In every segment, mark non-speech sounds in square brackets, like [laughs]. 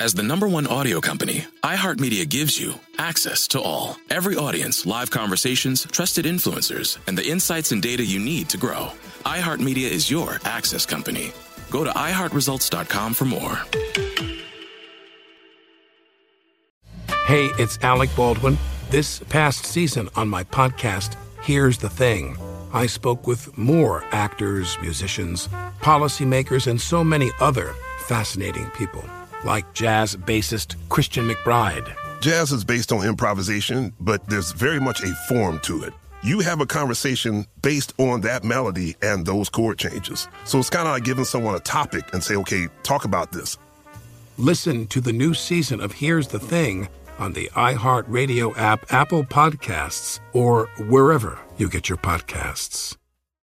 As the number one audio company, iHeartMedia gives you access to all. Every audience, live conversations, trusted influencers, and the insights and data you need to grow. iHeartMedia is your access company. Go to iHeartResults.com for more. Hey, it's Alec Baldwin. This past season on my podcast, Here's the Thing, I spoke with more actors, musicians, policymakers, and so many other fascinating people, like jazz bassist Christian McBride. Jazz is based on improvisation, but there's very much a form to it. You have a conversation based on that melody and those chord changes. So it's kind of like giving someone a topic and say, okay, talk about this. Listen to the new season of Here's the Thing on the iHeartRadio app, Apple Podcasts, or wherever you get your podcasts.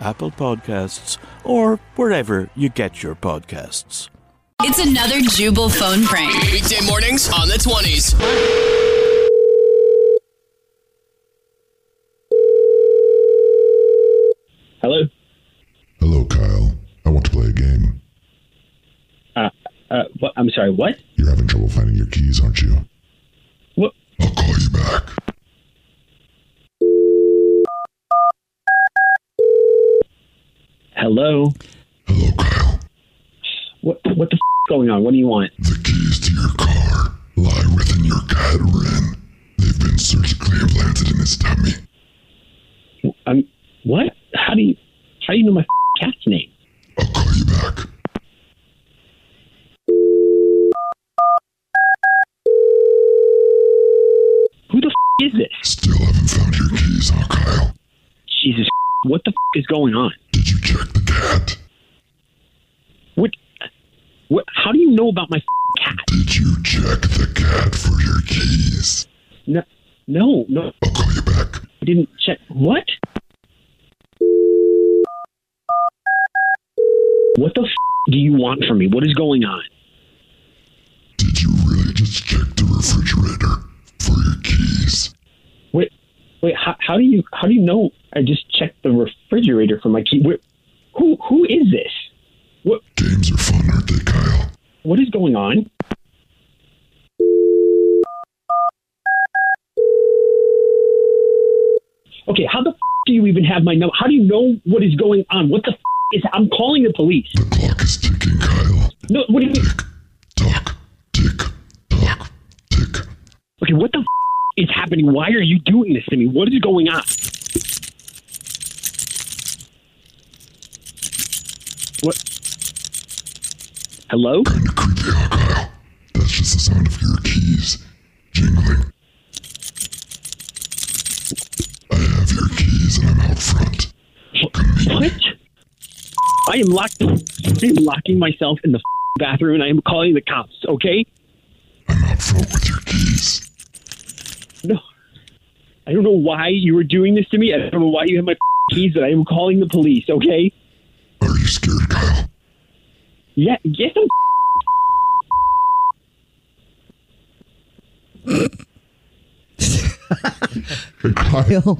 Apple Podcasts, or wherever you get your podcasts. It's another Jubal phone prank. Weekday mornings on the 20s. Hello? Hello, Kyle. I want to play a game. Uh, uh, what? I'm sorry, what? You're having trouble finding your keys, aren't you? What? I'll call you back. Hello? Hello, Kyle. What, what the f- going on? What do you want? The keys to your car lie within your cat, Ren. They've been surgically implanted in his tummy. I'm, what? How do you, how do you know my f- cat's name? I'll call you back. Who the f- is this? Still haven't found your keys, huh, Kyle? Jesus, what the f- is going on? Did you check the cat? What, what, how do you know about my f- cat? Did you check the cat for your keys? No, no, no, I'll call you back. I didn't check. What? What the f- do you want from me? What is going on? Did you really just check the refrigerator for your keys? Wait, wait. How, how do you how do you know? I just checked the refrigerator for my key. Wait, who who is this? What Games are fun, aren't they, Kyle? what is going on? Okay, how the f- do you even have my number? How do you know what is going on? What the f- is? I'm calling the police. The clock is ticking, Kyle. No, what do you mean? Tock, tick, tock, tick. Okay, what the f- is happening? Why are you doing this to me? What is going on? What? Hello? Kinda creepy, huh, Kyle? That's just the sound of your keys jingling. I have your keys and I'm out front. What? I am locked. I am locking myself in the bathroom and I am calling the cops. Okay? I'm out front with your keys. No. I don't know why you were doing this to me. I don't know why you have my keys, but I am calling the police. Okay? Are you scared, Kyle? Yeah. Yes. I'm. Kyle?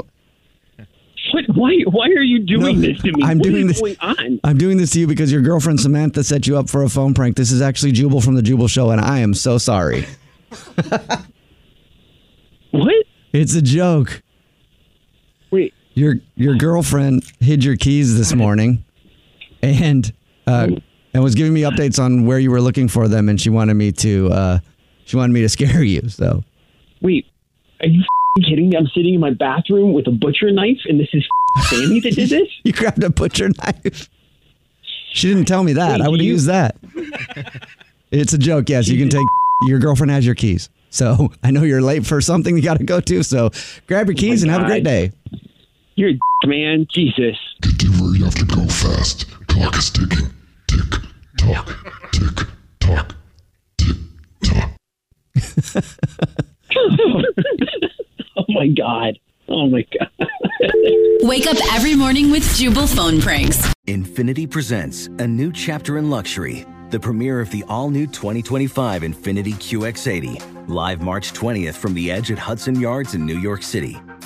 What? Why? Why are you doing No, this to me? I'm What is doing this- going on? I'm doing this to you because your girlfriend Samantha set you up for a phone prank. This is actually Jubal from the Jubal Show, and I am so sorry. What? It's a joke. Wait. Your your girlfriend hid your keys this morning, and uh, and was giving me updates on where you were looking for them, and she wanted me to uh, she wanted me to [laughs] scare you. So Wait. Are you f- kidding me? I'm sitting in my bathroom with a butcher knife, and this is f- Sammy that did [laughs] this. you grabbed a butcher knife. She didn't tell me that. Wait, I would have you- used that. It's a joke. Yes, you can take. [laughs] Your girlfriend has your keys. So I know you're late for something you got to go to. So grab your keys and have a great day. You're a d- man. Jesus. Get to where you have to go fast. Clock is ticking. Tick, tock, tick, tock, tick, [laughs] tock. oh my god. Oh my god. Wake up every morning with Jubal phone pranks. Infiniti presents a new chapter in luxury, the premiere of the all new 2025 Infiniti QX80, live March 20th from the edge at Hudson Yards in New York City,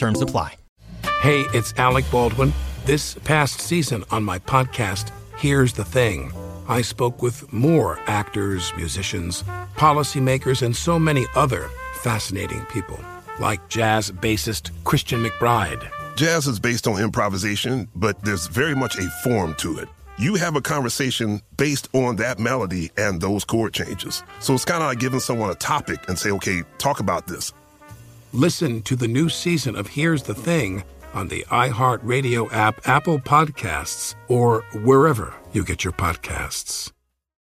Terms apply. Hey, it's Alec Baldwin. This past season on my podcast, Here's the Thing, I spoke with more actors, musicians, policymakers, and so many other fascinating people like jazz bassist Christian McBride. Jazz is based on improvisation, but there's very much a form to it. You have a conversation based on that melody and those chord changes. So it's kind of like giving someone a topic and say, okay, talk about this. Listen to the new season of Here's the Thing on the iHeartRadio app, Apple Podcasts, or wherever you get your podcasts.